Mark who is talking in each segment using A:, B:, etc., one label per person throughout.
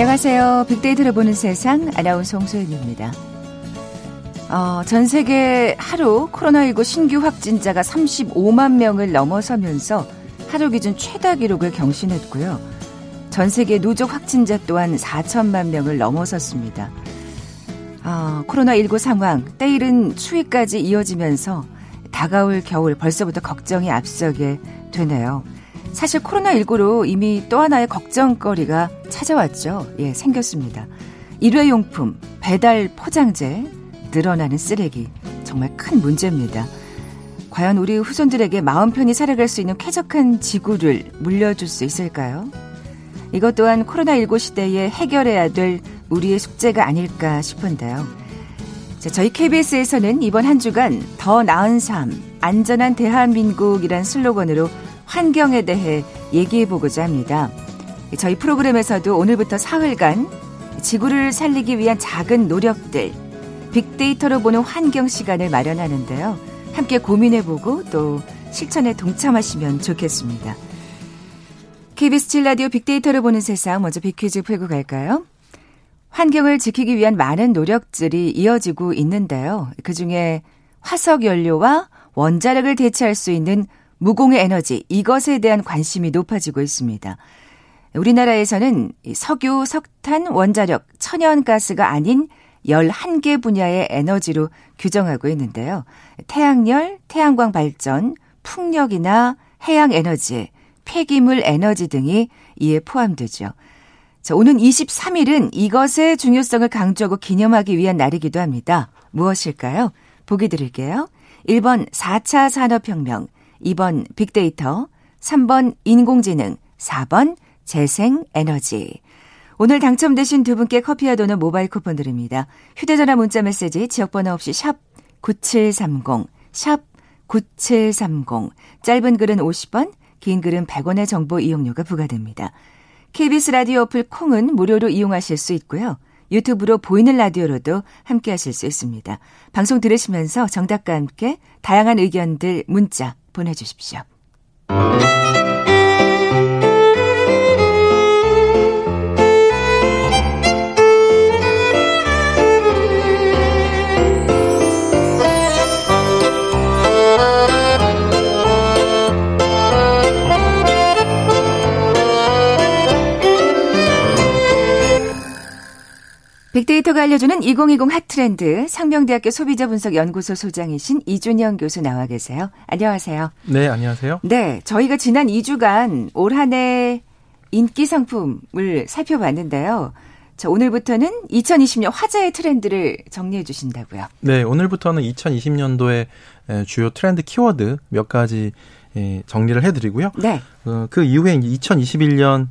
A: 안녕하세요. 빅데이터를 보는 세상 아나운서 홍소연입니다. 어, 전 세계 하루 코로나19 신규 확진자가 35만 명을 넘어서면서 하루 기준 최다 기록을 경신했고요. 전 세계 누적 확진자 또한 4천만 명을 넘어섰습니다. 어, 코로나19 상황, 때이른 추위까지 이어지면서 다가올 겨울 벌써부터 걱정이 앞서게 되네요. 사실 코로나19로 이미 또 하나의 걱정거리가 찾아왔죠. 예, 생겼습니다. 일회용품, 배달 포장재, 늘어나는 쓰레기. 정말 큰 문제입니다. 과연 우리 후손들에게 마음 편히 살아갈 수 있는 쾌적한 지구를 물려줄 수 있을까요? 이것 또한 코로나19 시대에 해결해야 될 우리의 숙제가 아닐까 싶은데요. 자, 저희 KBS에서는 이번 한 주간 더 나은 삶, 안전한 대한민국이란 슬로건으로 환경에 대해 얘기해 보고자 합니다. 저희 프로그램에서도 오늘부터 사흘간 지구를 살리기 위한 작은 노력들, 빅데이터로 보는 환경 시간을 마련하는데요. 함께 고민해 보고 또 실천에 동참하시면 좋겠습니다. KBS 7라디오 빅데이터로 보는 세상 먼저 빅퀴즈 풀고 갈까요? 환경을 지키기 위한 많은 노력들이 이어지고 있는데요. 그중에 화석 연료와 원자력을 대체할 수 있는 무공해 에너지 이것에 대한 관심이 높아지고 있습니다. 우리나라에서는 석유, 석탄, 원자력, 천연가스가 아닌 11개 분야의 에너지로 규정하고 있는데요. 태양열, 태양광 발전, 풍력이나 해양 에너지, 폐기물 에너지 등이 이에 포함되죠. 자, 오는 23일은 이것의 중요성을 강조하고 기념하기 위한 날이기도 합니다. 무엇일까요? 보기 드릴게요. 1번 4차 산업혁명, 2번 빅데이터, 3번 인공지능, 4번 재생에너지. 오늘 당첨되신 두 분께 커피와 도는 모바일 쿠폰 드립니다. 휴대전화 문자 메시지 지역번호 없이 샵 9730, 샵 9730. 짧은 글은 50원, 긴 글은 100원의 정보 이용료가 부과됩니다. KBS 라디오 어플 콩은 무료로 이용하실 수 있고요. 유튜브로 보이는 라디오로도 함께 하실 수 있습니다. 방송 들으시면서 정답과 함께 다양한 의견들 문자 보내주십시오. 빅데이터가 알려주는 2020 핫트렌드 상명대학교 소비자분석연구소 소장이신 이준영 교수 나와 계세요. 안녕하세요.
B: 네, 안녕하세요.
A: 네, 저희가 지난 2주간 올 한 해 인기 상품을 살펴봤는데요. 자, 오늘부터는 2020년 화제의 트렌드를 정리해 주신다고요.
B: 네, 오늘부터는 2020년도의 주요 트렌드 키워드 몇 가지 정리를 해드리고요. 네. 어, 그 이후에 2021년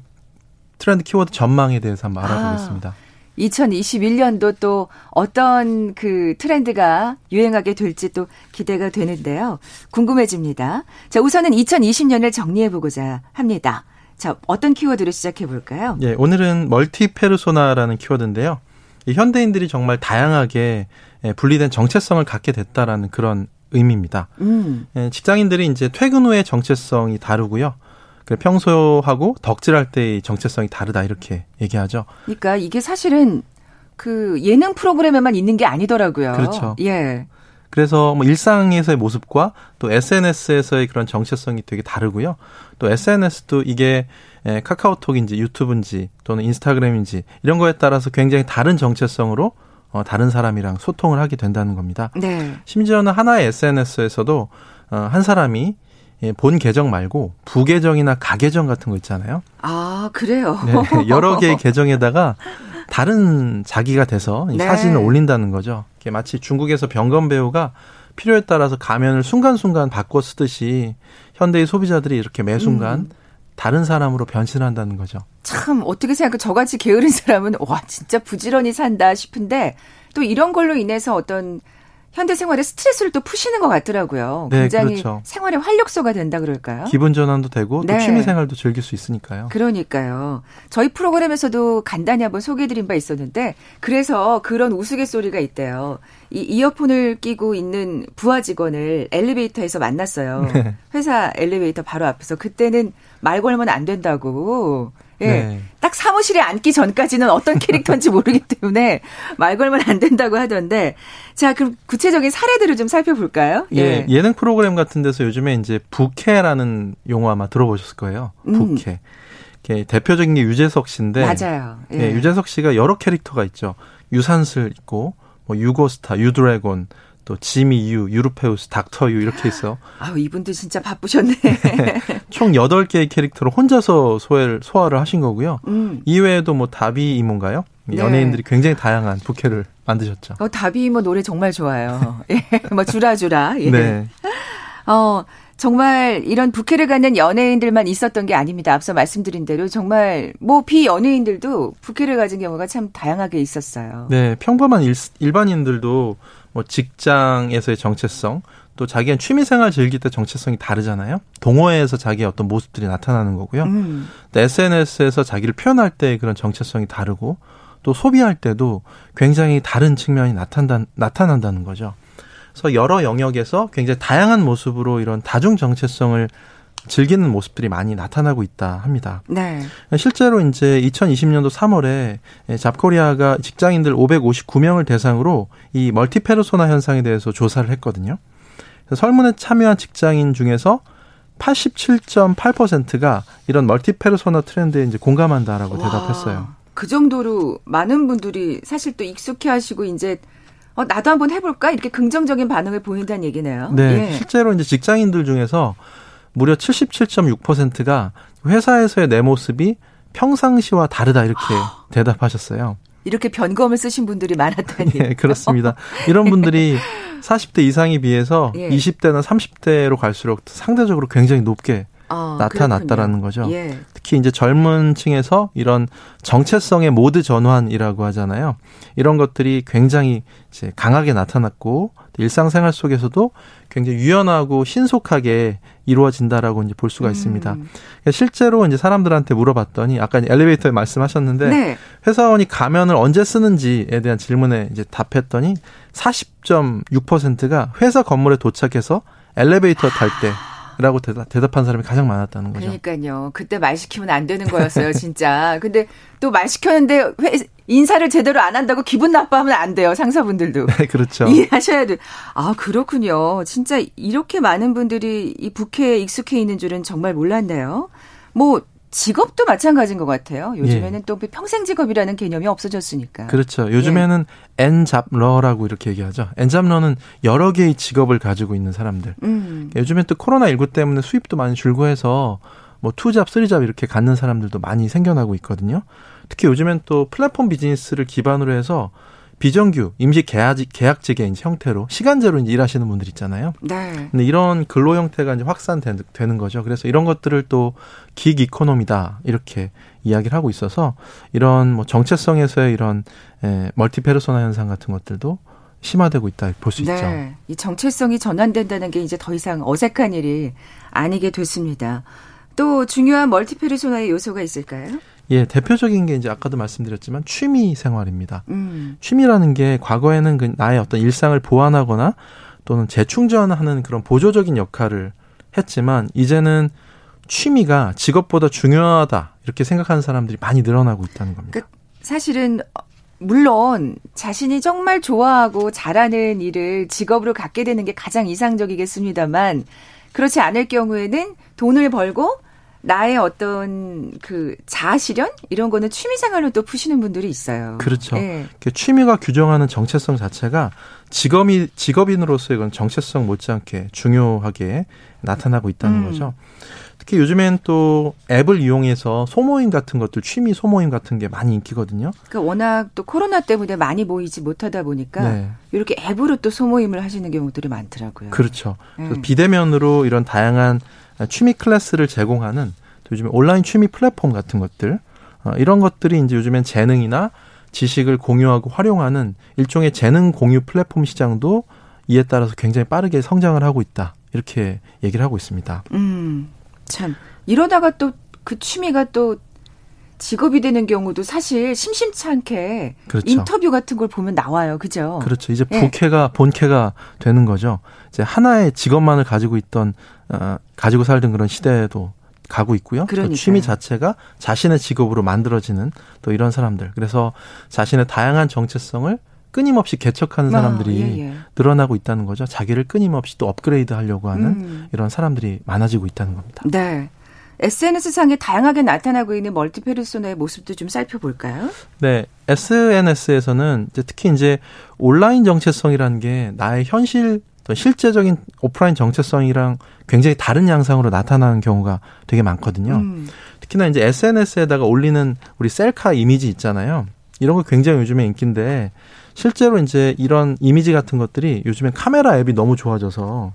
B: 트렌드 키워드 전망에 대해서 한번 알아보겠습니다. 아.
A: 2021년도 또 어떤 그 트렌드가 유행하게 될지 또 기대가 되는데요. 궁금해집니다. 자, 우선은 2020년을 정리해 보고자 합니다. 자, 어떤 키워드로 시작해 볼까요?
B: 예, 오늘은 멀티 페르소나라는 키워드인데요. 현대인들이 정말 다양하게 예, 분리된 정체성을 갖게 됐다라는 그런 의미입니다. 음. 예, 직장인들이 이제 퇴근 후의 정체성이 다르고요. 그 평소하고 덕질할 때의 정체성이 다르다 이렇게 얘기하죠.
A: 그러니까 이게 사실은 그 예능 프로그램에만 있는 게 아니더라고요.
B: 그렇죠. 예. 그래서 뭐 일상에서의 모습과 또 SNS에서의 그런 정체성이 되게 다르고요. 또 SNS도 이게 예, 카카오톡인지 유튜브인지 또는 인스타그램인지 이런 거에 따라서 굉장히 다른 정체성으로 어, 다른 사람이랑 소통을 하게 된다는 겁니다. 네. 심지어는 하나의 SNS에서도 어, 한 사람이 예, 본 계정 말고 부계정이나 가계정 같은 거 있잖아요.
A: 아, 그래요?
B: 네, 여러 개의 계정에다가 다른 자기가 돼서 네. 사진을 올린다는 거죠. 이게 마치 중국에서 병건 배우가 필요에 따라서 가면을 순간순간 바꿔 쓰듯이 현대의 소비자들이 이렇게 매 순간 음. 다른 사람으로 변신한다는 거죠.
A: 참 어떻게 생각해 저같이 게으른 사람은 와 진짜 부지런히 산다 싶은데 또 이런 걸로 인해서 어떤 현대 생활에 스트레스를 또 푸시는 것 같더라고요. 네, 굉장히 그렇죠. 생활의 활력소가 된다 그럴까요?
B: 기분 전환도 되고 네. 또 취미 생활도 즐길 수 있으니까요.
A: 그러니까요. 저희 프로그램에서도 간단히 한번 소개해드린 바 있었는데 그래서 그런 우스갯소리가 있대요. 이 이어폰을 끼고 있는 부하 직원을 엘리베이터에서 만났어요. 네. 회사 엘리베이터 바로 앞에서 그때는 말 걸면 안 된다고. 예. 네. 딱 사무실에 앉기 전까지는 어떤 캐릭터인지 모르기 때문에 말 걸면 안 된다고 하던데. 자, 그럼 구체적인 사례들을 좀 살펴볼까요?
B: 예. 예. 능 프로그램 같은 데서 요즘에 이제 부캐라는 용어 아마 들어보셨을 거예요. 음. 부캐. 음. 대표적인 게 유재석 씨인데.
A: 맞아요.
B: 예. 예. 유재석 씨가 여러 캐릭터가 있죠. 유산슬 있고, 뭐 유고스타, 유드래곤, 또 지미 유, 유르페우스, 닥터 유 이렇게 있어.
A: 아, 이분들 진짜 바쁘셨네.
B: 총 8개의 캐릭터로 혼자서 소화를, 소화를 하신 거고요. 음. 이외에도 뭐 다비 이모인가요? 네. 연예인들이 굉장히 다양한 부캐를 만드셨죠.
A: 어, 다비 이모 노래 정말 좋아요. 예. 뭐 주라주라. 예.
B: 네.
A: 어, 정말 이런 부캐를 갖는 연예인들만 있었던 게 아닙니다. 앞서 말씀드린 대로 정말 뭐 비연예인들도 부캐를 가진 경우가 참 다양하게 있었어요.
B: 네, 평범한 일, 일반인들도 뭐 직장에서의 정체성 또 자기의 취미생활 즐길 때 정체성이 다르잖아요. 동호회에서 자기의 어떤 모습들이 나타나는 거고요. 음. SNS에서 자기를 표현할 때 그런 정체성이 다르고 또 소비할 때도 굉장히 다른 측면이 나타난다, 나타난다는 거죠. 그래서 여러 영역에서 굉장히 다양한 모습으로 이런 다중 정체성을 즐기는 모습들이 많이 나타나고 있다 합니다.
A: 네.
B: 실제로 이제 2020년도 3월에 잡코리아가 직장인들 559명을 대상으로 이 멀티페르소나 현상에 대해서 조사를 했거든요. 설문에 참여한 직장인 중에서 87.8%가 이런 멀티페르소나 트렌드에 이제 공감한다라고 와, 대답했어요.
A: 그 정도로 많은 분들이 사실 또 익숙해 하시고 이제 어, 나도 한번 해볼까? 이렇게 긍정적인 반응을 보인다는 얘기네요.
B: 네. 예. 실제로 이제 직장인들 중에서 무려 77.6%가 회사에서의 내 모습이 평상시와 다르다 이렇게 대답하셨어요.
A: 이렇게 변검을 쓰신 분들이 많았다니.
B: 네, 그렇습니다. 이런 분들이 40대 이상에 비해서 예. 20대나 30대로 갈수록 상대적으로 굉장히 높게 어, 나타났다라는 거죠.
A: 예.
B: 특히 이제 젊은 층에서 이런 정체성의 모드 전환이라고 하잖아요. 이런 것들이 굉장히 이제 강하게 나타났고 일상생활 속에서도 굉장히 유연하고 신속하게 이루어진다라고 이제 볼 수가 있습니다. 음. 실제로 이제 사람들한테 물어봤더니 아까 엘리베이터에 말씀하셨는데 네. 회사원이 가면을 언제 쓰는지에 대한 질문에 이제 답했더니 40.6%가 회사 건물에 도착해서 엘리베이터 탈때 라고 대답, 대답한 사람이 가장 많았다는 거죠.
A: 그러니까요. 그때 말 시키면 안 되는 거였어요, 진짜. 근데 또 말 시켰는데 회, 인사를 제대로 안 한다고 기분 나빠하면 안 돼요, 상사분들도.
B: 네, 그렇죠.
A: 이해하셔야 돼. 아, 그렇군요. 진짜 이렇게 많은 분들이 이 북해에 익숙해 있는 줄은 정말 몰랐네요. 뭐 직업도 마찬가지인 것 같아요. 요즘에는 예. 또 평생 직업이라는 개념이 없어졌으니까.
B: 그렇죠. 요즘에는 예. N잡러라고 이렇게 얘기하죠. N잡러는 여러 개의 직업을 가지고 있는 사람들. 음. 요즘엔 또 코로나19 때문에 수입도 많이 줄고 해서 뭐 투잡, 쓰리잡 이렇게 갖는 사람들도 많이 생겨나고 있거든요. 특히 요즘엔 또 플랫폼 비즈니스를 기반으로 해서 비정규 임시 계약 계약직의 이제 형태로 시간제로 이제 일하시는 분들 있잖아요.
A: 네.
B: 근데 이런 근로 형태가 이제 확산되는 거죠. 그래서 이런 것들을 또 gig economy다 이렇게 이야기를 하고 있어서 이런 뭐 정체성에서의 이런 에, 멀티페르소나 현상 같은 것들도 심화되고 있다 볼수
A: 네.
B: 있죠.
A: 이 정체성이 전환된다는 게 이제 더 이상 어색한 일이 아니게 됐습니다. 또 중요한 멀티페르소나의 요소가 있을까요?
B: 예, 대표적인 게 이제 아까도 말씀드렸지만 취미 생활입니다.
A: 음.
B: 취미라는 게 과거에는 그 나의 어떤 일상을 보완하거나 또는 재충전하는 그런 보조적인 역할을 했지만 이제는 취미가 직업보다 중요하다 이렇게 생각하는 사람들이 많이 늘어나고 있다는 겁니다. 그
A: 사실은 물론 자신이 정말 좋아하고 잘하는 일을 직업으로 갖게 되는 게 가장 이상적이겠습니다만 그렇지 않을 경우에는 돈을 벌고 나의 어떤 그 자아 실현 이런 거는 취미 생활로 또 푸시는 분들이 있어요.
B: 그렇죠. 네. 취미가 규정하는 정체성 자체가 직업이 직업인으로서의 그런 정체성 못지않게 중요하게 나타나고 있다는 음. 거죠. 특히 요즘엔 또 앱을 이용해서 소모임 같은 것들 취미 소모임 같은 게 많이 인기거든요.
A: 그러니까 워낙 또 코로나 때문에 많이 모이지 못하다 보니까 네. 이렇게 앱으로 또 소모임을 하시는 경우들이 많더라고요.
B: 그렇죠. 네. 비대면으로 이런 다양한 취미 클래스를 제공하는 또 요즘에 온라인 취미 플랫폼 같은 것들 어, 이런 것들이 이제 요즘엔 재능이나 지식을 공유하고 활용하는 일종의 재능 공유 플랫폼 시장도 이에 따라서 굉장히 빠르게 성장을 하고 있다. 이렇게 얘기를 하고 있습니다.
A: 음, 참. 이러다가 또 그 취미가 또 직업이 되는 경우도 사실 심심치 않게 그렇죠. 인터뷰 같은 걸 보면 나와요. 그죠?
B: 그렇죠. 이제 예. 부캐가 네. 본캐가 되는 거죠. 이제 하나의 직업만을 가지고 있던 어, 가지고 살던 그런 시대에도 가고 있고요. 또 취미 자체가 자신의 직업으로 만들어지는 또 이런 사람들. 그래서 자신의 다양한 정체성을 끊임없이 개척하는 아, 사람들이 아, 예, 예. 늘어나고 있다는 거죠. 자기를 끊임없이 또 업그레이드 하려고 하는 음. 이런 사람들이 많아지고 있다는 겁니다.
A: 네. SNS상에 다양하게 나타나고 있는 멀티페르소나의 모습도 좀 살펴볼까요?
B: 네. SNS에서는 이제 특히 이제 온라인 정체성이라는 게 나의 현실 또 실제적인 오프라인 정체성이랑 굉장히 다른 양상으로 나타나는 경우가 되게 많거든요. 음. 특히나 이제 SNS에다가 올리는 우리 셀카 이미지 있잖아요. 이런 거 굉장히 요즘에 인기인데 실제로 이제 이런 이미지 같은 것들이 요즘엔 카메라 앱이 너무 좋아져서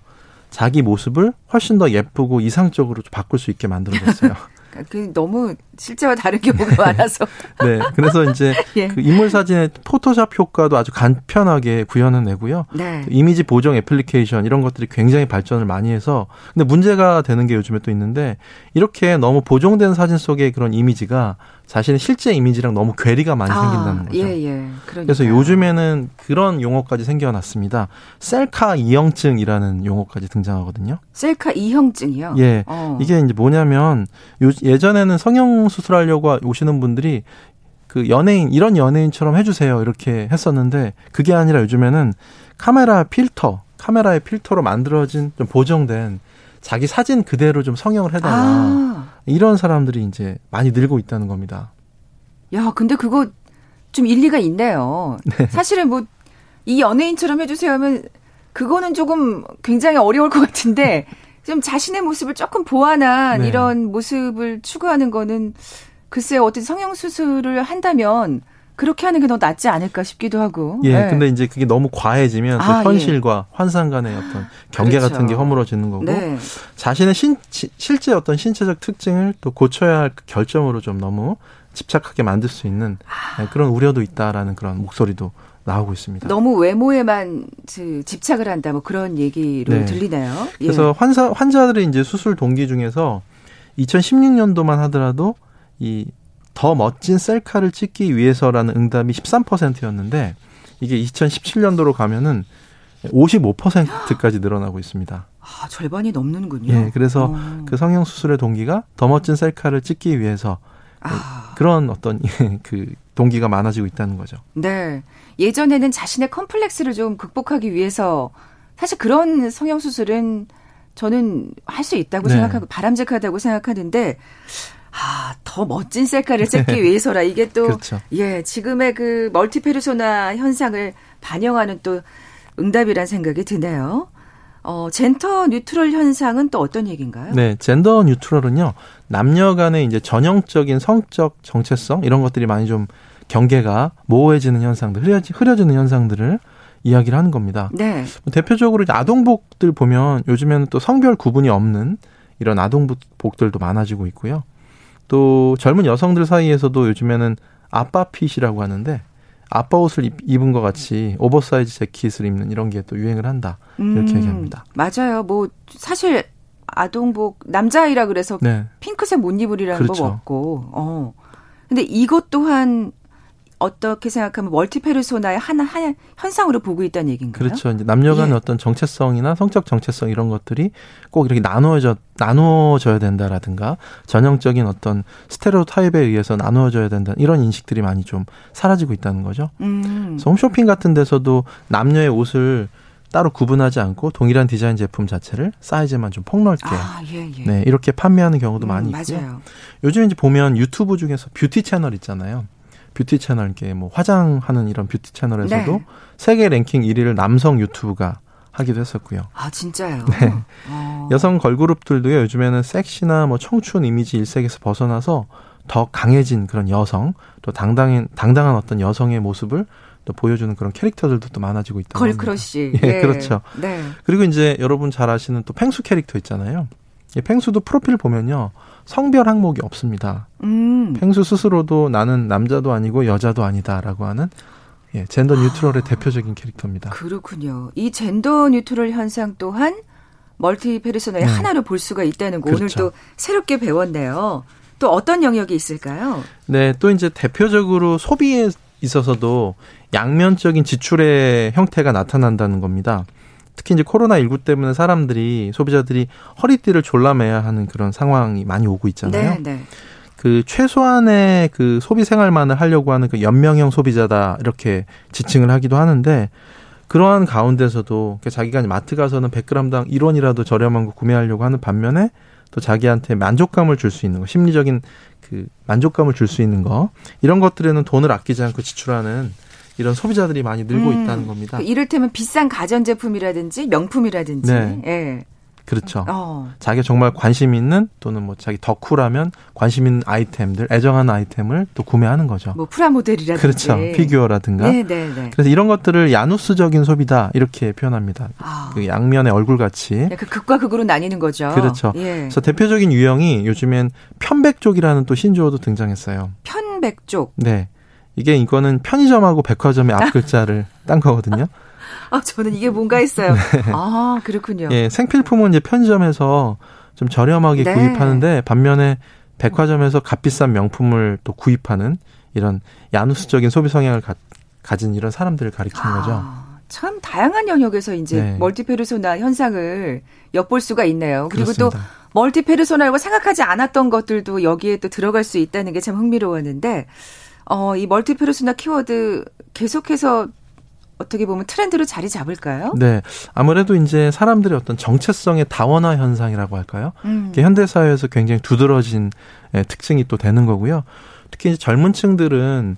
B: 자기 모습을 훨씬 더 예쁘고 이상적으로 바꿀 수 있게 만들어졌어요.
A: 그 너무 실제와 다른 경우가 많아서.
B: 네. 그래서 이제 예. 그 인물 사진의 포토샵 효과도 아주 간편하게 구현해내고요. 네. 이미지 보정 애플리케이션 이런 것들이 굉장히 발전을 많이 해서 근데 문제가 되는 게 요즘에 또 있는데 이렇게 너무 보정된 사진 속의 그런 이미지가 자신의 실제 이미지랑 너무 괴리가 많이 아, 생긴다는 거죠. 예, 예. 그래서 요즘에는 그런 용어까지 생겨났습니다. 셀카 이형증이라는 용어까지 등장하거든요.
A: 셀카 이형증이요?
B: 예. 어. 이게 이제 뭐냐면 요, 예전에는 성형 수술하려고 오시는 분들이 그 연예인 이런 연예인처럼 해주세요 이렇게 했었는데 그게 아니라 요즘에는 카메라 필터, 카메라의 필터로 만들어진 좀 보정된 자기 사진 그대로 좀 성형을 해달라. 아. 이런 사람들이 이제 많이 늘고 있다는 겁니다.
A: 야, 근데 그거 좀 일리가 있네요. 네. 사실은 뭐, 이 연예인처럼 해주세요 하면, 그거는 조금 굉장히 어려울 것 같은데, 좀 자신의 모습을 조금 보완한 네. 이런 모습을 추구하는 거는, 글쎄, 어떤 성형수술을 한다면, 그렇게 하는 게 더 낫지 않을까 싶기도 하고.
B: 예, 네. 근데 이제 그게 너무 과해지면 아, 그 현실과 예. 환상 간의 어떤 경계 그렇죠. 같은 게 허물어지는 거고 네. 자신의 신, 실제 어떤 신체적 특징을 또 고쳐야 할 결점으로 좀 너무 집착하게 만들 수 있는 아. 그런 우려도 있다라는 그런 목소리도 나오고 있습니다.
A: 너무 외모에만 집착을 한다 뭐 그런 얘기로 네. 들리나요?
B: 그래서 예. 환자 환자들의 이제 수술 동기 중에서 2016년도만 하더라도 이 더 멋진 셀카를 찍기 위해서라는 응답이 13%였는데 이게 2017년도로 가면은 55%까지 늘어나고 있습니다.
A: 아, 절반이 넘는군요.
B: 예, 그래서 어. 그 성형 수술의 동기가 더 멋진 셀카를 찍기 위해서 아. 그런 어떤 그 동기가 많아지고 있다는 거죠.
A: 네. 예전에는 자신의 컴플렉스를 좀 극복하기 위해서 사실 그런 성형 수술은 저는 할 수 있다고 네. 생각하고 바람직하다고 생각하는데 아, 더 멋진 셀카를 찍기 네. 위해서라 이게 또 그렇죠. 예, 지금의 그 멀티 페르소나 현상을 반영하는 또 응답이란 생각이 드네요. 어, 젠더 뉴트럴 현상은 또 어떤 얘기인가요?
B: 네, 젠더 뉴트럴은요. 남녀 간의 이제 전형적인 성적 정체성 이런 것들이 많이 좀 경계가 모호해지는 현상들, 흐려지, 흐려지는 현상들을 이야기를 하는 겁니다. 네. 뭐 대표적으로 아동복들 보면 요즘에는 또 성별 구분이 없는 이런 아동복들도 많아지고 있고요. 또 젊은 여성들 사이에서도 요즘에는 아빠 fit이라고 하는데 아빠 옷을 입은 것 같이 오버사이즈 재킷을 입는 이런 게 또 유행을 한다 이렇게 음, 얘기합니다.
A: 맞아요. 뭐 사실 아동복 남자아이라 그래서 네. 핑크색 못 입으라는 그렇죠. 법 없고. 어. 근데 이것 또한 어떻게 생각하면 멀티 페르소나의 하나 한 현상으로 보고 있다는 얘기인가요?
B: 그렇죠. 이제 남녀 간의 예. 어떤 정체성이나 성적 정체성 이런 것들이 꼭 이렇게 나누어져 나누어져야 된다라든가 전형적인 어떤 스테레오타입에 의해서 나누어져야 된다 이런 인식들이 많이 좀 사라지고 있다는 거죠. 음. 그래서 홈쇼핑 같은 데서도 남녀의 옷을 따로 구분하지 않고 동일한 디자인 제품 자체를 사이즈만 좀 폭넓게 아, 예, 예. 네 이렇게 판매하는 경우도 음, 많이 있고요. 맞아요. 요즘 이제 보면 유튜브 중에서 뷰티 채널 있잖아요. 뷰티 채널, 이렇게 뭐 화장하는 이런 뷰티 채널에서도 네. 세계 랭킹 1위를 남성 유튜버가 하기도 했었고요.
A: 아 진짜요?
B: 네. 어. 여성 걸그룹들도요 요즘에는 섹시나 뭐 청춘 이미지 일색에서 벗어나서 더 강해진 그런 여성, 또 당당한 당당한 어떤 여성의 모습을 또 보여주는 그런 캐릭터들도 또 많아지고 있다.
A: girl crush.
B: 예, 네. 그렇죠. 네. 그리고 이제 여러분 잘 아시는 또 펭수 캐릭터 있잖아요. 펭수도 프로필 보면요. 성별 항목이 없습니다. 음. 펭수 스스로도 나는 남자도 아니고 여자도 아니다라고 하는 예, 젠더 뉴트럴의 아, 대표적인 캐릭터입니다.
A: 그렇군요. 이 젠더 뉴트럴 현상 또한 멀티 페르소나의 네. 하나로 볼 수가 있다는 거 그렇죠. 오늘 또 새롭게 배웠네요. 또 어떤 영역이 있을까요?
B: 네, 또 이제 대표적으로 소비에 있어서도 양면적인 지출의 형태가 나타난다는 겁니다. 특히 이제 코로나19 때문에 사람들이, 소비자들이 허리띠를 졸라매야 하는 그런 상황이 많이 오고 있잖아요. 네, 네. 그 최소한의 그 소비 생활만을 하려고 하는 그 연명형 소비자다 이렇게 지칭을 하기도 하는데 그러한 가운데서도 자기가 마트 가서는 100g당 1원이라도 저렴한 거 구매하려고 하는 반면에 또 자기한테 만족감을 줄 수 있는 거, 심리적인 그 만족감을 줄 수 있는 거 이런 것들에는 돈을 아끼지 않고 지출하는 이런 소비자들이 많이 늘고 음, 있다는 겁니다.
A: 그 이를테면 비싼 가전제품이라든지 명품이라든지
B: 네. 예. 그렇죠. 어. 자기가 정말 관심 있는 또는 뭐 자기 덕후라면 관심 있는 아이템들, 애정하는 아이템을 또 구매하는 거죠.
A: 뭐 프라모델이라든지.
B: 그렇죠. 피규어라든가. 네, 네, 네. 그래서 이런 것들을 야누스적인 소비다 이렇게 표현합니다. 아. 그 양면의 얼굴 같이.
A: 그 극과 극으로 나뉘는 거죠.
B: 그렇죠. 예. 그래서 대표적인 유형이 요즘엔 편백족이라는 또 신조어도 등장했어요.
A: 편백족.
B: 네. 이게 이거는 편의점하고 백화점의 앞 글자를 딴 거거든요.
A: 아, 저는 이게 뭔가 했어요. 네. 아, 그렇군요.
B: 예, 생필품은 이제 편의점에서 좀 저렴하게 네. 구입하는데 반면에 백화점에서 값비싼 명품을 또 구입하는 이런 야누스적인 소비 성향을 가, 가진 이런 사람들을 가리키는 아, 거죠.
A: 참 다양한 영역에서 이제 네. 멀티페르소나 현상을 엿볼 수가 있네요. 그리고 그렇습니다. 또 멀티페르소나라고 생각하지 않았던 것들도 여기에 또 들어갈 수 있다는 게 참 흥미로웠는데 어, 이 멀티페르소나 키워드 계속해서 어떻게 보면 트렌드로 자리 잡을까요?
B: 네. 아무래도 이제 사람들의 어떤 정체성의 다원화 현상이라고 할까요? 음. 현대 사회에서 굉장히 두드러진 예, 특징이 또 되는 거고요. 특히 이제 젊은 층들은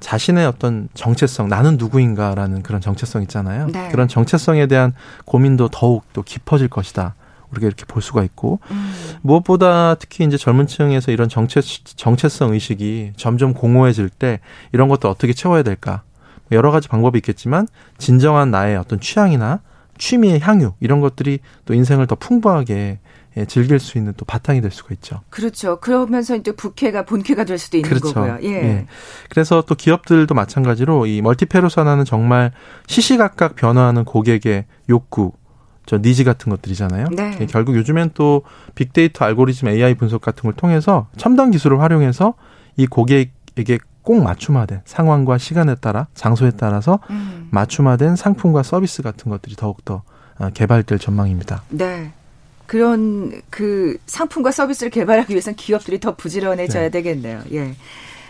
B: 자신의 어떤 정체성, 나는 누구인가라는 그런 정체성 있잖아요. 네. 그런 정체성에 대한 고민도 더욱 또 깊어질 것이다. 우리가 이렇게 볼 수가 있고 음. 무엇보다 특히 이제 젊은 층에서 이런 정체 정체성 의식이 점점 공허해질 때 이런 것들 어떻게 채워야 될까 여러 가지 방법이 있겠지만 진정한 나의 어떤 취향이나 취미의 향유 이런 것들이 또 인생을 더 풍부하게 예, 즐길 수 있는 또 바탕이 될 수가 있죠.
A: 그렇죠. 그러면서 이제 부캐가 본캐가 될 수도 있는 그렇죠. 거고요. 예. 예.
B: 그래서 또 기업들도 마찬가지로 이 멀티페르소나는 정말 시시각각 변화하는 고객의 욕구, 저 니즈 같은 것들이잖아요. 네. 예, 결국 요즘엔 또 빅데이터 알고리즘 AI 분석 같은 걸 통해서 첨단 기술을 활용해서 이 고객에게 꼭 맞춤화된 상황과 시간에 따라 장소에 따라서 음. 맞춤화된 상품과 서비스 같은 것들이 더욱더 어, 개발될 전망입니다.
A: 네. 그런 그 상품과 서비스를 개발하기 위해서는 기업들이 더 부지런해져야 네. 되겠네요. 예.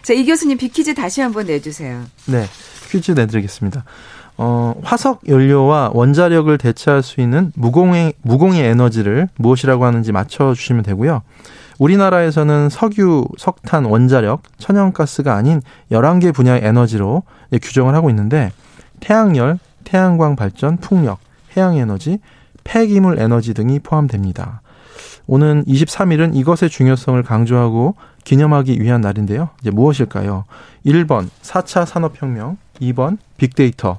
A: 자, 이 교수님 비키즈 다시 한번 내주세요.
B: 네. 퀴즈 내드리겠습니다. 어, 화석 연료와 원자력을 대체할 수 있는 무공해, 무공해 에너지를 무엇이라고 하는지 맞춰주시면 되고요. 우리나라에서는 석유, 석탄, 원자력, 천연가스가 아닌 11개 분야의 에너지로 규정을 하고 있는데 태양열, 태양광 발전, 풍력, 해양에너지, 폐기물 에너지 등이 포함됩니다. 오는 23일은 이것의 중요성을 강조하고 기념하기 위한 날인데요. 이제 무엇일까요? 1번 4차 산업혁명, 2번 빅데이터,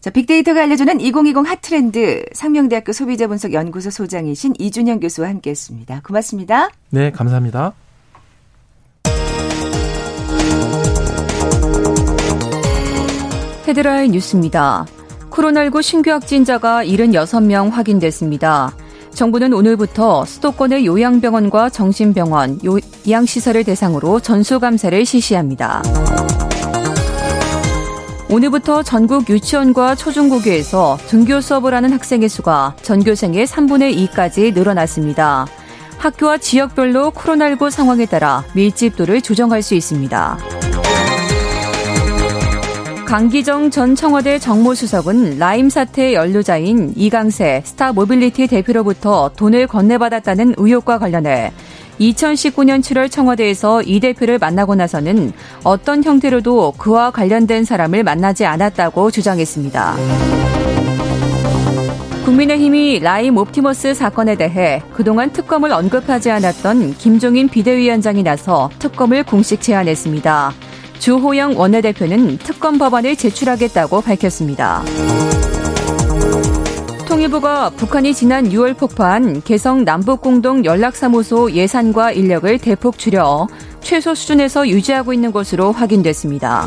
A: 자, 빅데이터가 알려주는 2020 핫트렌드 상명대학교 소비자분석연구소 소장이신 이준영 교수와 함께했습니다. 고맙습니다.
B: 네, 감사합니다.
C: 헤드라인 뉴스입니다. 코로나19 신규 확진자가 76명 확인됐습니다. 정부는 오늘부터 수도권의 요양병원과 정신병원, 요양시설을 대상으로 전수감사를 실시합니다. 오늘부터 전국 유치원과 초중고교에서 등교 수업을 하는 학생의 수가 전교생의 3분의 2까지 늘어났습니다. 학교와 지역별로 코로나19 상황에 따라 밀집도를 조정할 수 있습니다. 강기정 전 청와대 정무수석은 라임 사태 연루자인 이강세 스타 모빌리티 대표로부터 돈을 건네받았다는 의혹과 관련해 2019년 7월 청와대에서 이 대표를 만나고 나서는 어떤 형태로도 그와 관련된 사람을 만나지 않았다고 주장했습니다. 국민의힘이 라임 옵티머스 사건에 대해 그동안 특검을 언급하지 않았던 김종인 비대위원장이 나서 특검을 공식 제안했습니다. 주호영 원내대표는 특검 법안을 제출하겠다고 밝혔습니다. 통일부가 북한이 지난 6월 폭파한 개성 남북공동 연락사무소 예산과 인력을 대폭 줄여 최소 수준에서 유지하고 있는 것으로 확인됐습니다.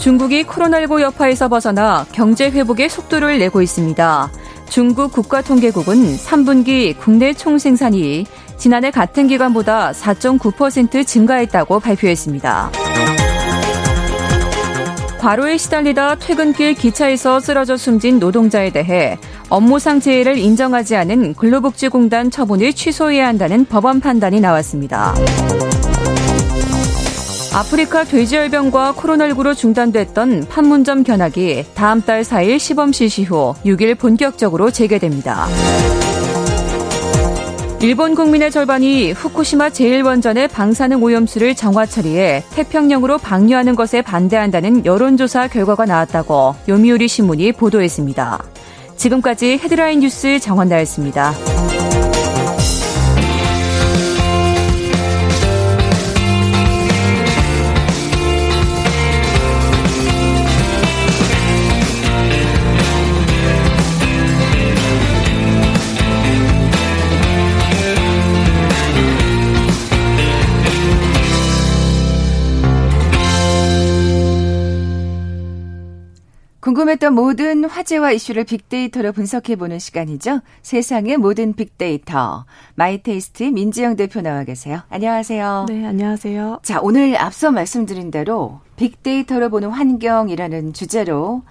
C: 중국이 코로나19 여파에서 벗어나 경제 회복의 속도를 내고 있습니다. 중국 국가통계국은 3분기 국내 총생산이 지난해 같은 기간보다 4.9% 증가했다고 발표했습니다. 과로에 시달리다 퇴근길 기차에서 쓰러져 숨진 노동자에 대해 업무상 재해를 인정하지 않은 근로복지공단 처분을 취소해야 한다는 법원 판단이 나왔습니다. 아프리카 돼지열병과 코로나19로 중단됐던 판문점 견학이 다음 달 4일 시범 실시 후 6일 본격적으로 재개됩니다. 일본 국민의 절반이 후쿠시마 제1원전의 방사능 오염수를 정화 처리해 태평양으로 방류하는 것에 반대한다는 여론조사 결과가 나왔다고 요미우리 신문이 보도했습니다. 지금까지 헤드라인 뉴스 정원나였습니다.
A: 궁금했던 모든 화제와 이슈를 빅데이터로 분석해보는 시간이죠. 세상의 모든 빅데이터. 마이테이스트 민지영 대표 나와 계세요. 안녕하세요.
D: 네, 안녕하세요.
A: 자, 오늘 앞서 말씀드린 대로 빅데이터로 보는 환경이라는 주제로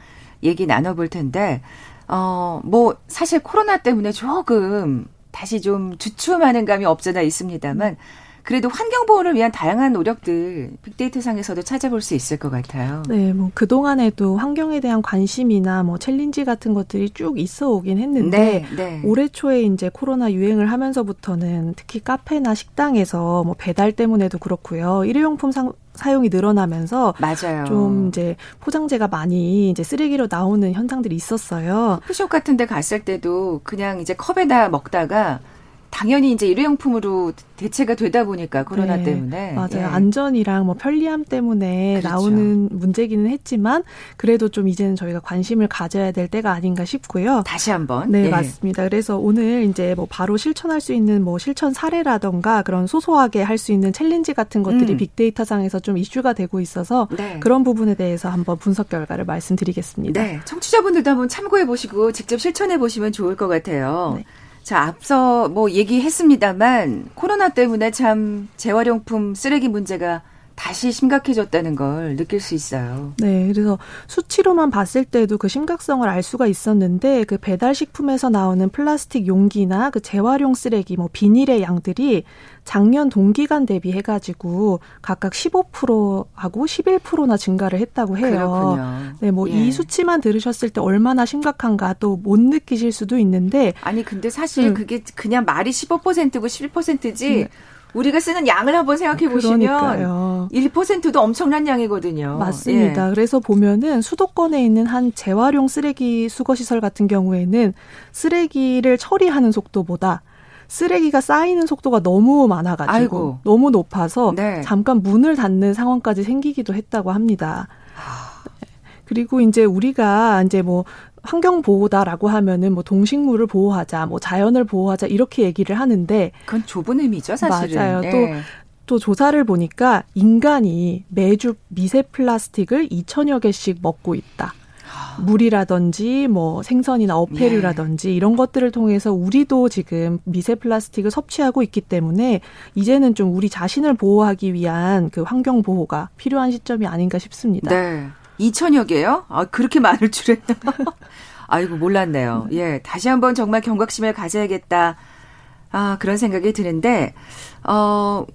A: 얘기 나눠볼 텐데, 어, 뭐, 사실 코로나 때문에 조금 다시 좀 주춤하는 감이 없잖아 있습니다만, 음. 그래도 환경 보호를 위한 다양한 노력들 빅데이터 상에서도 찾아볼 수 있을 것 같아요.
D: 네, 뭐 그동안에도 환경에 대한 관심이나 뭐 challenge 같은 것들이 쭉 있어 오긴 했는데 네, 네. 올해 초에 이제 코로나 유행을 하면서부터는 특히 카페나 식당에서 뭐 배달 때문에도 그렇고요. 일회용품 상 사용이 늘어나면서
A: 맞아요.
D: 좀 이제 포장재가 많이 이제 쓰레기로 나오는 현상들이 있었어요.
A: 커피숍 같은 데 갔을 때도 그냥 이제 컵에다 먹다가 당연히 이제 일회용품으로 대체가 되다 보니까 코로나 네, 때문에
D: 맞아요. 예. 안전이랑 뭐 편리함 때문에 그렇죠. 나오는 문제기는 했지만 그래도 좀 이제는 저희가 관심을 가져야 될 때가 아닌가 싶고요.
A: 다시 한번
D: 네 예. 맞습니다. 그래서 오늘 이제 뭐 바로 실천할 수 있는 뭐 실천 사례라던가 그런 소소하게 할 수 있는 challenge 같은 것들이 음. 빅데이터 상에서 좀 이슈가 되고 있어서 네. 그런 부분에 대해서 한번 분석 결과를 말씀드리겠습니다.
A: 네, 청취자분들도 한번 참고해 보시고 직접 실천해 보시면 좋을 것 같아요. 네. 자, 앞서 뭐 얘기했습니다만 코로나 때문에 참 재활용품 쓰레기 문제가 다시 심각해졌다는 걸 느낄 수 있어요.
D: 네, 그래서 수치로만 봤을 때도 그 심각성을 알 수가 있었는데 그 배달 식품에서 나오는 플라스틱 용기나 그 재활용 쓰레기, 뭐 비닐의 양들이 작년 동기간 대비해 가지고 각각 15%하고 11%나 증가를 했다고 해요.
A: 그렇군요.
D: 네, 뭐이 예. 수치만 들으셨을 때 얼마나 심각한가 또 못 느끼실 수도 있는데
A: 아니 근데 사실 음. 그게 그냥 말이 15%고 11%지 음. 우리가 쓰는 양을 한번 생각해 보시면 1%도 엄청난 양이거든요.
D: 맞습니다. 예. 그래서 보면은 수도권에 있는 한 재활용 쓰레기 수거 시설 같은 경우에는 쓰레기를 처리하는 속도보다 쓰레기가 쌓이는 속도가 너무 많아가지고 아이고. 너무 높아서 네. 잠깐 문을 닫는 상황까지 생기기도 했다고 합니다. 그리고 이제 우리가 이제 뭐 환경 보호다라고 하면은 뭐 동식물을 보호하자, 뭐 자연을 보호하자 이렇게 얘기를 하는데
A: 그건 좁은 의미죠, 사실은.
D: 맞아요. 네. 또, 또 조사를 보니까 인간이 매주 미세 플라스틱을 2천여 개씩 먹고 있다. 물이라든지 뭐 생선이나 어패류라든지 예. 이런 것들을 통해서 우리도 지금 미세 플라스틱을 섭취하고 있기 때문에 이제는 좀 우리 자신을 보호하기 위한 그 환경 보호가 필요한 시점이 아닌가 싶습니다.
A: 네. 2천여 개요? 아, 그렇게 많을 줄은. 아이고, 몰랐네요. 네. 예, 다시 한번 정말 경각심을 가져야겠다. 아, 그런 생각이 드는데, 어,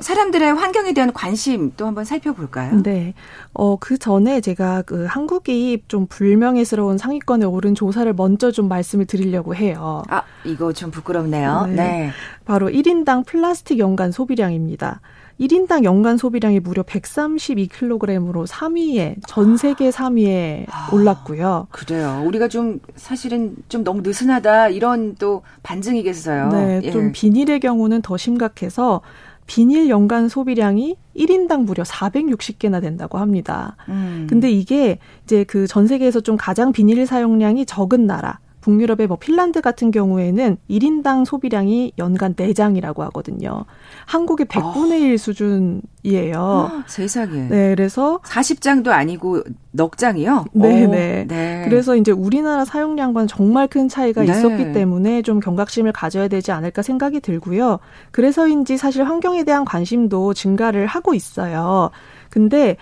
A: 사람들의 환경에 대한 관심 또 한번 살펴볼까요?
D: 네. 어, 그 전에 제가 그 한국이 좀 불명예스러운 상위권에 오른 조사를 먼저 좀 말씀을 드리려고 해요.
A: 아, 이거 좀 부끄럽네요. 네. 네.
D: 바로 1인당 플라스틱 연간 소비량입니다. 1인당 연간 소비량이 무려 132kg으로 3위에 전 세계 3위에 아, 올랐고요.
A: 그래요. 우리가 좀 사실은 좀 너무 느슨하다 이런 또 반증이겠어요.
D: 네, 예. 좀 비닐의 경우는 더 심각해서 비닐 연간 소비량이 1인당 무려 460개나 된다고 합니다. 음. 근데 이게 이제 그 전 세계에서 좀 가장 비닐 사용량이 적은 나라 북유럽의 뭐 핀란드 같은 경우에는 1인당 소비량이 연간 4장이라고 하거든요. 한국의 100분의 어. 1 수준이에요. 어,
A: 세상에.
D: 네, 그래서
A: 40장도 아니고 넉 장이요?
D: 네, 네, 네. 그래서 이제 우리나라 사용량과는 정말 큰 차이가 네. 있었기 때문에 좀 경각심을 가져야 되지 않을까 생각이 들고요. 그래서인지 사실 환경에 대한 관심도 증가를 하고 있어요. 근데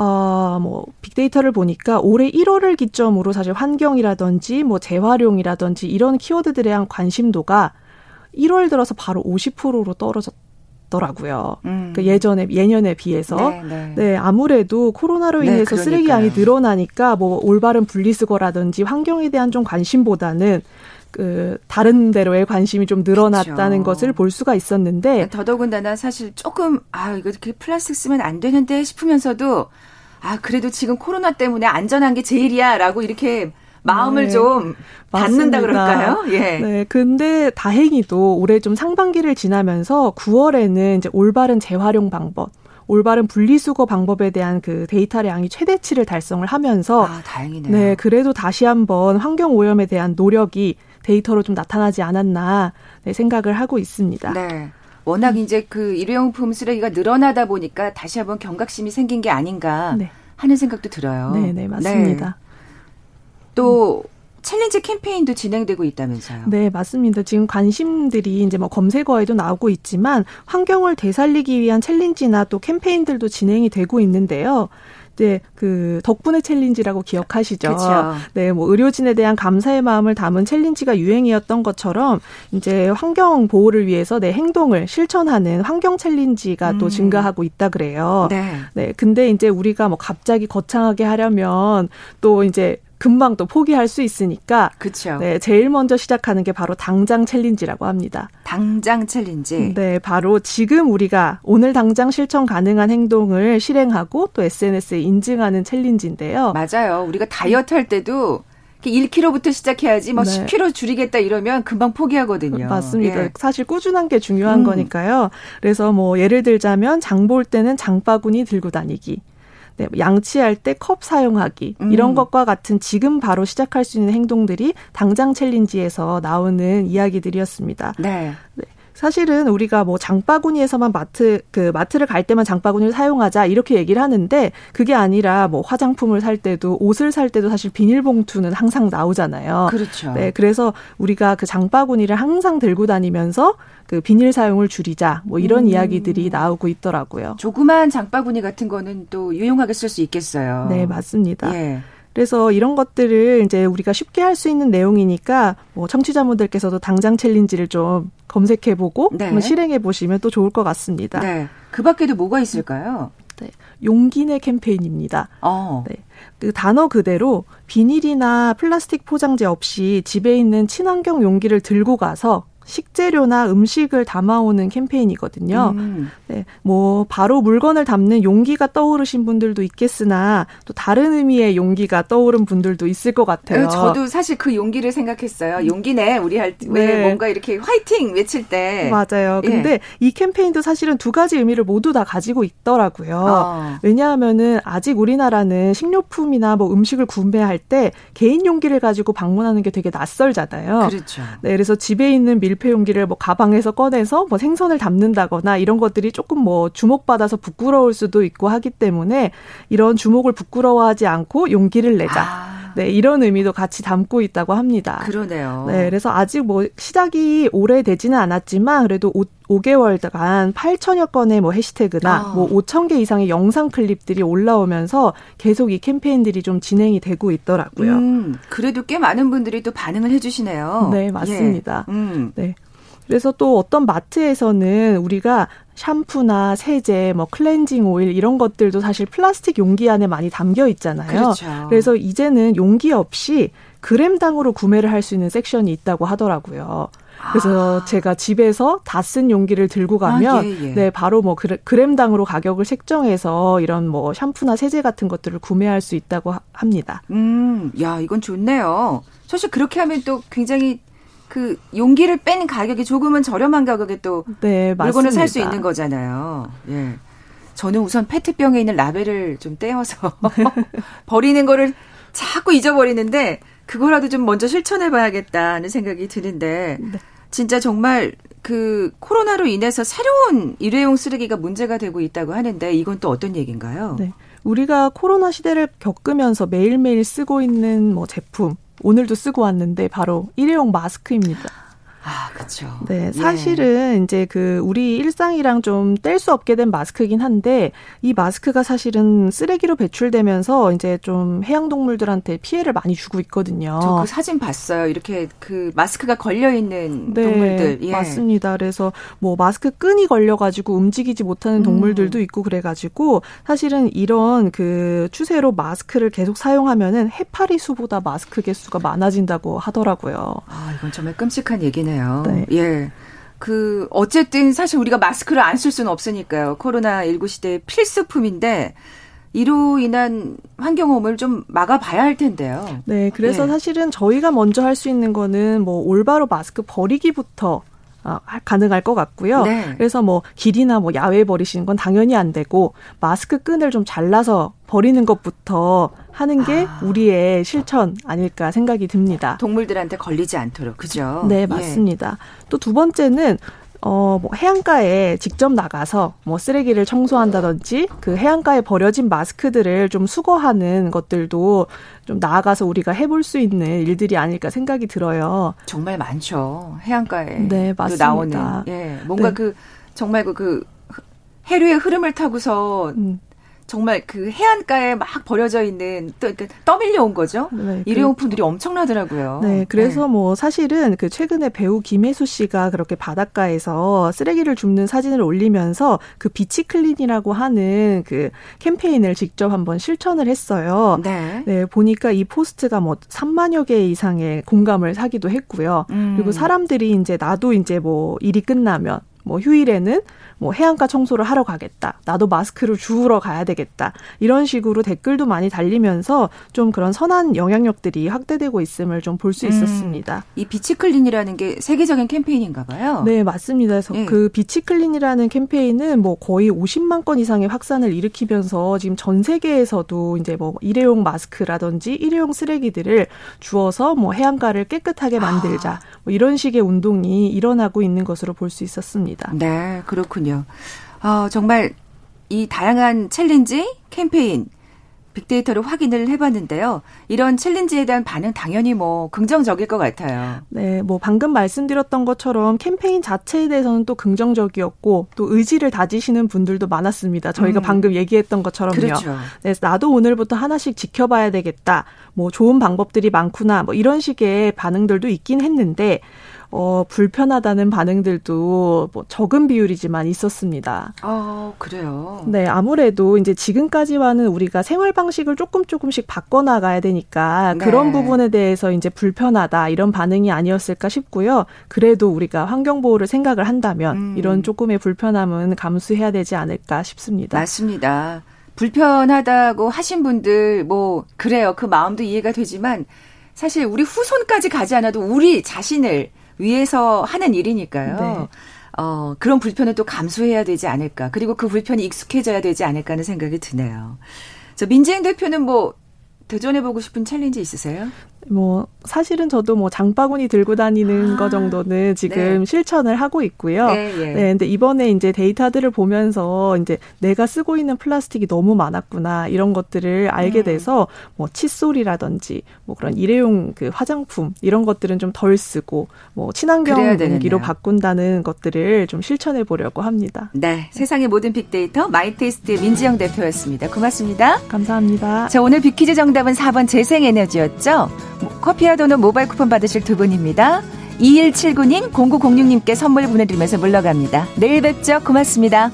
D: 어, 뭐, 빅데이터를 보니까 올해 1월을 기점으로 사실 환경이라든지 뭐 재활용이라든지 이런 키워드들에 대한 관심도가 1월 들어서 바로 50%로 떨어졌 더라고요. 음. 그 예전에 예년에 비해서 네, 네. 네 아무래도 코로나로 네, 인해서 네, 쓰레기 양이 늘어나니까 뭐 올바른 분리수거라든지 환경에 대한 좀 관심보다는 그 다른 데로의 관심이 좀 늘어났다는 그렇죠. 것을 볼 수가 있었는데
A: 더더군다나 사실 조금 아 이거 이렇게 플라스틱 쓰면 안 되는데 싶으면서도 아 그래도 지금 코로나 때문에 안전한 게 제일이야라고 이렇게 마음을 네. 좀 받는다 그럴까요?
D: 예. 네. 근데 다행히도 올해 좀 상반기를 지나면서 9월에는 이제 올바른 재활용 방법 올바른 분리수거 방법에 대한 그 데이터량이 최대치를 달성을 하면서
A: 아, 다행이네요.
D: 네, 그래도 다시 한번 환경 오염에 대한 노력이 데이터로 좀 나타나지 않았나 네, 생각을 하고 있습니다.
A: 네. 워낙 음. 이제 그 일회용품 쓰레기가 늘어나다 보니까 다시 한번 경각심이 생긴 게 아닌가 네. 하는 생각도 들어요.
D: 네, 네, 맞습니다. 네.
A: 또 음. challenge 캠페인도 진행되고 있다면서요?
D: 네, 맞습니다. 지금 관심들이 이제 뭐 검색어에도 나오고 있지만 환경을 되살리기 위한 challenge나 또 캠페인들도 진행이 되고 있는데요. 네, 그 덕분에 challenge라고 기억하시죠?
A: 그렇죠.
D: 네, 뭐 의료진에 대한 감사의 마음을 담은 challenge가 유행이었던 것처럼 이제 환경 보호를 위해서 내 행동을 실천하는 환경 challenge가 음. 또 증가하고 있다 그래요.
A: 네.
D: 네, 근데 이제 우리가 뭐 갑자기 거창하게 하려면 또 이제 금방 또 포기할 수 있으니까
A: 그렇죠.
D: 네, 제일 먼저 시작하는 게 바로 당장 challenge라고 합니다.
A: 당장 challenge.
D: 네, 바로 지금 우리가 오늘 당장 실천 가능한 행동을 실행하고 또 SNS에 인증하는 challenge인데요.
A: 맞아요. 우리가 다이어트 할 때도 1kg부터 시작해야지 뭐 네. 10kg 줄이겠다 이러면 금방 포기하거든요.
D: 맞습니다. 예. 사실 꾸준한 게 중요한 음. 거니까요. 그래서 뭐 예를 들자면 장 볼 때는 장바구니 들고 다니기. 네, 양치할 때 컵 사용하기 음. 이런 것과 같은 지금 바로 시작할 수 있는 행동들이 당장 챌린지에서 나오는 이야기들이었습니다.
A: 네.
D: 네. 사실은 우리가 뭐 장바구니에서만 마트 그 마트를 갈 때만 장바구니를 사용하자 이렇게 얘기를 하는데 그게 아니라 뭐 화장품을 살 때도 옷을 살 때도 사실 비닐봉투는 항상 나오잖아요.
A: 그렇죠.
D: 네, 그래서 우리가 그 장바구니를 항상 들고 다니면서 그 비닐 사용을 줄이자 뭐 이런 음. 이야기들이 나오고 있더라고요.
A: 조그만 장바구니 같은 거는 또 유용하게 쓸 수 있겠어요.
D: 네, 맞습니다. 예. 그래서 이런 것들을 이제 우리가 쉽게 할 수 있는 내용이니까 뭐 청취자분들께서도 당장 챌린지를 좀 검색해 보고 네. 한번 실행해 보시면 또 좋을 것 같습니다.
A: 네. 그 밖에도 뭐가 있을까요?
D: 네. 용기내 캠페인입니다.
A: 어.
D: 네. 그 단어 그대로 비닐이나 플라스틱 포장재 없이 집에 있는 친환경 용기를 들고 가서 식재료나 음식을 담아오는 캠페인이거든요. 음. 네, 뭐 바로 물건을 담는 용기가 떠오르신 분들도 있겠으나 또 다른 의미의 용기가 떠오른 분들도 있을 것 같아요. 어,
A: 저도 사실 그 용기를 생각했어요. 용기네 우리 할때 네. 뭔가 이렇게 화이팅 외칠 때
D: 맞아요. 예. 근데 예. 이 캠페인도 사실은 두 가지 의미를 모두 다 가지고 있더라고요. 어. 왜냐하면은 아직 우리나라는 식료품이나 뭐 음식을 구매할 때 개인 용기를 가지고 방문하는 게 되게 낯설잖아요.
A: 그렇죠.
D: 네, 그래서 집에 있는 밀 밀폐 용기를 뭐 가방에서 꺼내서 뭐 생선을 담는다거나 이런 것들이 조금 뭐 주목받아서 부끄러울 수도 있고 하기 때문에 이런 주목을 부끄러워하지 않고 용기를 내자. 아. 네, 이런 의미도 같이 담고 있다고 합니다.
A: 그러네요.
D: 네, 그래서 아직 뭐 시작이 오래되지는 않았지만 그래도 5, 개월간 8천여 건의 뭐 해시태그나 아. 뭐 5천 개 이상의 영상 클립들이 올라오면서 계속 이 캠페인들이 좀 진행이 되고 있더라고요.
A: 음, 그래도 꽤 많은 분들이 또 반응을 해주시네요.
D: 네, 맞습니다. 예. 음. 네. 그래서 또 어떤 마트에서는 우리가 샴푸나 세제, 뭐 클렌징 오일 이런 것들도 사실 플라스틱 용기 안에 많이 담겨 있잖아요.
A: 그렇죠.
D: 그래서 이제는 용기 없이 그램당으로 구매를 할 수 있는 섹션이 있다고 하더라고요. 그래서 아. 제가 집에서 다 쓴 용기를 들고 아, 가면 아, 예, 예. 네 바로 뭐 그램당으로 가격을 책정해서 이런 뭐 샴푸나 세제 같은 것들을 구매할 수 있다고 합니다.
A: 음, 야 이건 좋네요. 사실 그렇게 하면 또 굉장히 그 용기를 뺀 가격이 조금은 저렴한 가격에 또 네, 물건을 살 수 있는 거잖아요. 예. 저는 우선 페트병에 있는 라벨을 좀 떼어서 버리는 거를 자꾸 잊어버리는데 그거라도 좀 먼저 실천해 봐야겠다는 생각이 드는데 네. 진짜 정말 그 코로나로 인해서 새로운 일회용 쓰레기가 문제가 되고 있다고 하는데 이건 또 어떤 얘기인가요? 네.
D: 우리가 코로나 시대를 겪으면서 매일매일 쓰고 있는 뭐 제품 오늘도 쓰고 왔는데 바로 일회용 마스크입니다.
A: 아, 그렇죠.
D: 네, 예. 사실은 예. 이제 그 우리 일상이랑 좀 뗄 수 없게 된 마스크이긴 한데 이 마스크가 사실은 쓰레기로 배출되면서 이제 좀 해양 동물들한테 피해를 많이 주고 있거든요.
A: 저 그 사진 봤어요. 이렇게 그 마스크가 걸려 있는 네, 동물들.
D: 예. 맞습니다. 그래서 뭐 마스크 끈이 걸려 가지고 움직이지 못하는 동물들도 음. 있고 그래 가지고 사실은 이런 그 추세로 마스크를 계속 사용하면은 해파리 수보다 마스크 개수가 많아진다고 하더라고요.
A: 아, 이건 정말 끔찍한 얘기네요. 그러네요. 네. 예. 그 어쨌든 사실 우리가 마스크를 안 쓸 수는 없으니까요. 코로나 19 시대의 필수품인데 이로 인한 환경오염을 좀 막아봐야 할 텐데요.
D: 네, 그래서 예. 사실은 저희가 먼저 할 수 있는 거는 뭐 올바로 마스크 버리기부터 어, 가능할 것 같고요. 네. 그래서 뭐 길이나 뭐 야외에 버리시는 건 당연히 안 되고 마스크 끈을 좀 잘라서 버리는 것부터 하는 게 아. 우리의 실천 아닐까 생각이 듭니다.
A: 동물들한테 걸리지 않도록 그죠?
D: 네, 예. 맞습니다. 예. 또두 번째는 어, 뭐 해안가에 직접 나가서 뭐 쓰레기를 청소한다든지 그 해안가에 버려진 마스크들을 좀 수거하는 것들도 좀 나아가서 우리가 해볼 수 있는 일들이 아닐까 생각이 들어요.
A: 정말 많죠. 해안가에 네, 맞습니다. 나오는 예, 뭔가 네. 그 정말 그, 그 해류의 흐름을 타고서 음. 정말 그 해안가에 막 버려져 있는 또 이렇게 떠밀려 온 거죠. 네, 그 일회용품들이 그, 엄청나더라고요.
D: 네, 그래서 네. 뭐 사실은 그 최근에 배우 김혜수 씨가 그렇게 바닷가에서 쓰레기를 줍는 사진을 올리면서 그 beach clean이라고 하는 그 캠페인을 직접 한번 실천을 했어요. 네. 네, 보니까 이 포스트가 뭐 3만여 개 이상의 공감을 사기도 했고요. 음. 그리고 사람들이 이제 나도 이제 뭐 일이 끝나면 뭐 휴일에는 뭐 해안가 청소를 하러 가겠다. 나도 마스크를 주우러 가야 되겠다. 이런 식으로 댓글도 많이 달리면서 좀 그런 선한 영향력들이 확대되고 있음을 좀 볼수 음. 있었습니다. 음,
A: 이 beach clean이라는 게 세계적인 캠페인인가 봐요.
D: 네, 맞습니다. 그래서 네. 그 beach clean이라는 캠페인은 뭐 거의 50만 건 이상의 확산을 일으키면서 지금 전 세계에서도 이제 뭐 일회용 마스크라든지 일회용 쓰레기들을 주워서 뭐 해안가를 깨끗하게 만들자. 아. 뭐 이런 식의 운동이 일어나고 있는 것으로 볼 수 있었습니다.
A: 네, 그렇군요. 그렇군요. 어, 정말 이 다양한 challenge, 캠페인, 빅데이터를 확인을 해봤는데요. 이런 challenge에 대한 반응 당연히 뭐 긍정적일 것 같아요.
D: 네, 뭐 방금 말씀드렸던 것처럼 캠페인 자체에 대해서는 또 긍정적이었고 또 의지를 다지시는 분들도 많았습니다. 저희가 음. 방금 얘기했던 것처럼요. 그렇죠. 네, 나도 오늘부터 하나씩 지켜봐야 되겠다. 뭐 좋은 방법들이 많구나. 뭐 이런 식의 반응들도 있긴 했는데 어, 불편하다는 반응들도 뭐 적은 비율이지만 있었습니다.
A: 아, 그래요?
D: 네, 아무래도 이제 지금까지와는 우리가 생활 방식을 조금 조금씩 바꿔나가야 되니까 네. 그런 부분에 대해서 이제 불편하다 이런 반응이 아니었을까 싶고요. 그래도 우리가 환경보호를 생각을 한다면 음. 이런 조금의 불편함은 감수해야 되지 않을까 싶습니다.
A: 맞습니다. 불편하다고 하신 분들 뭐 그래요. 그 마음도 이해가 되지만 사실 우리 후손까지 가지 않아도 우리 자신을 위해서 하는 일이니까요. 네. 어, 그런 불편을 또 감수해야 되지 않을까. 그리고 그 불편이 익숙해져야 되지 않을까 하는 생각이 드네요. 저 민재인 대표는 뭐 도전해보고 싶은 챌린지 있으세요?
D: 뭐 사실은 저도 뭐 장바구니 들고 다니는 아, 거 정도는 지금 네. 실천을 하고 있고요. 네, 예. 네, 근데 이번에 이제 데이터들을 보면서 이제 내가 쓰고 있는 플라스틱이 너무 많았구나 이런 것들을 알게 음. 돼서 뭐 칫솔이라든지 뭐 그런 일회용 그 화장품 이런 것들은 좀 덜 쓰고 뭐 친환경 용기로 바꾼다는 것들을 좀 실천해 보려고 합니다.
A: 네, 세상의 모든 빅데이터 마이테이스트의 민지영 대표였습니다. 고맙습니다.
D: 감사합니다.
A: 자, 오늘 빅퀴즈 정답은 4번 재생에너지였죠. 커피와 도넛 모바일 쿠폰 받으실 두 분입니다. 2179님, 0906님께 선물 보내드리면서 물러갑니다. 내일 뵙죠. 고맙습니다.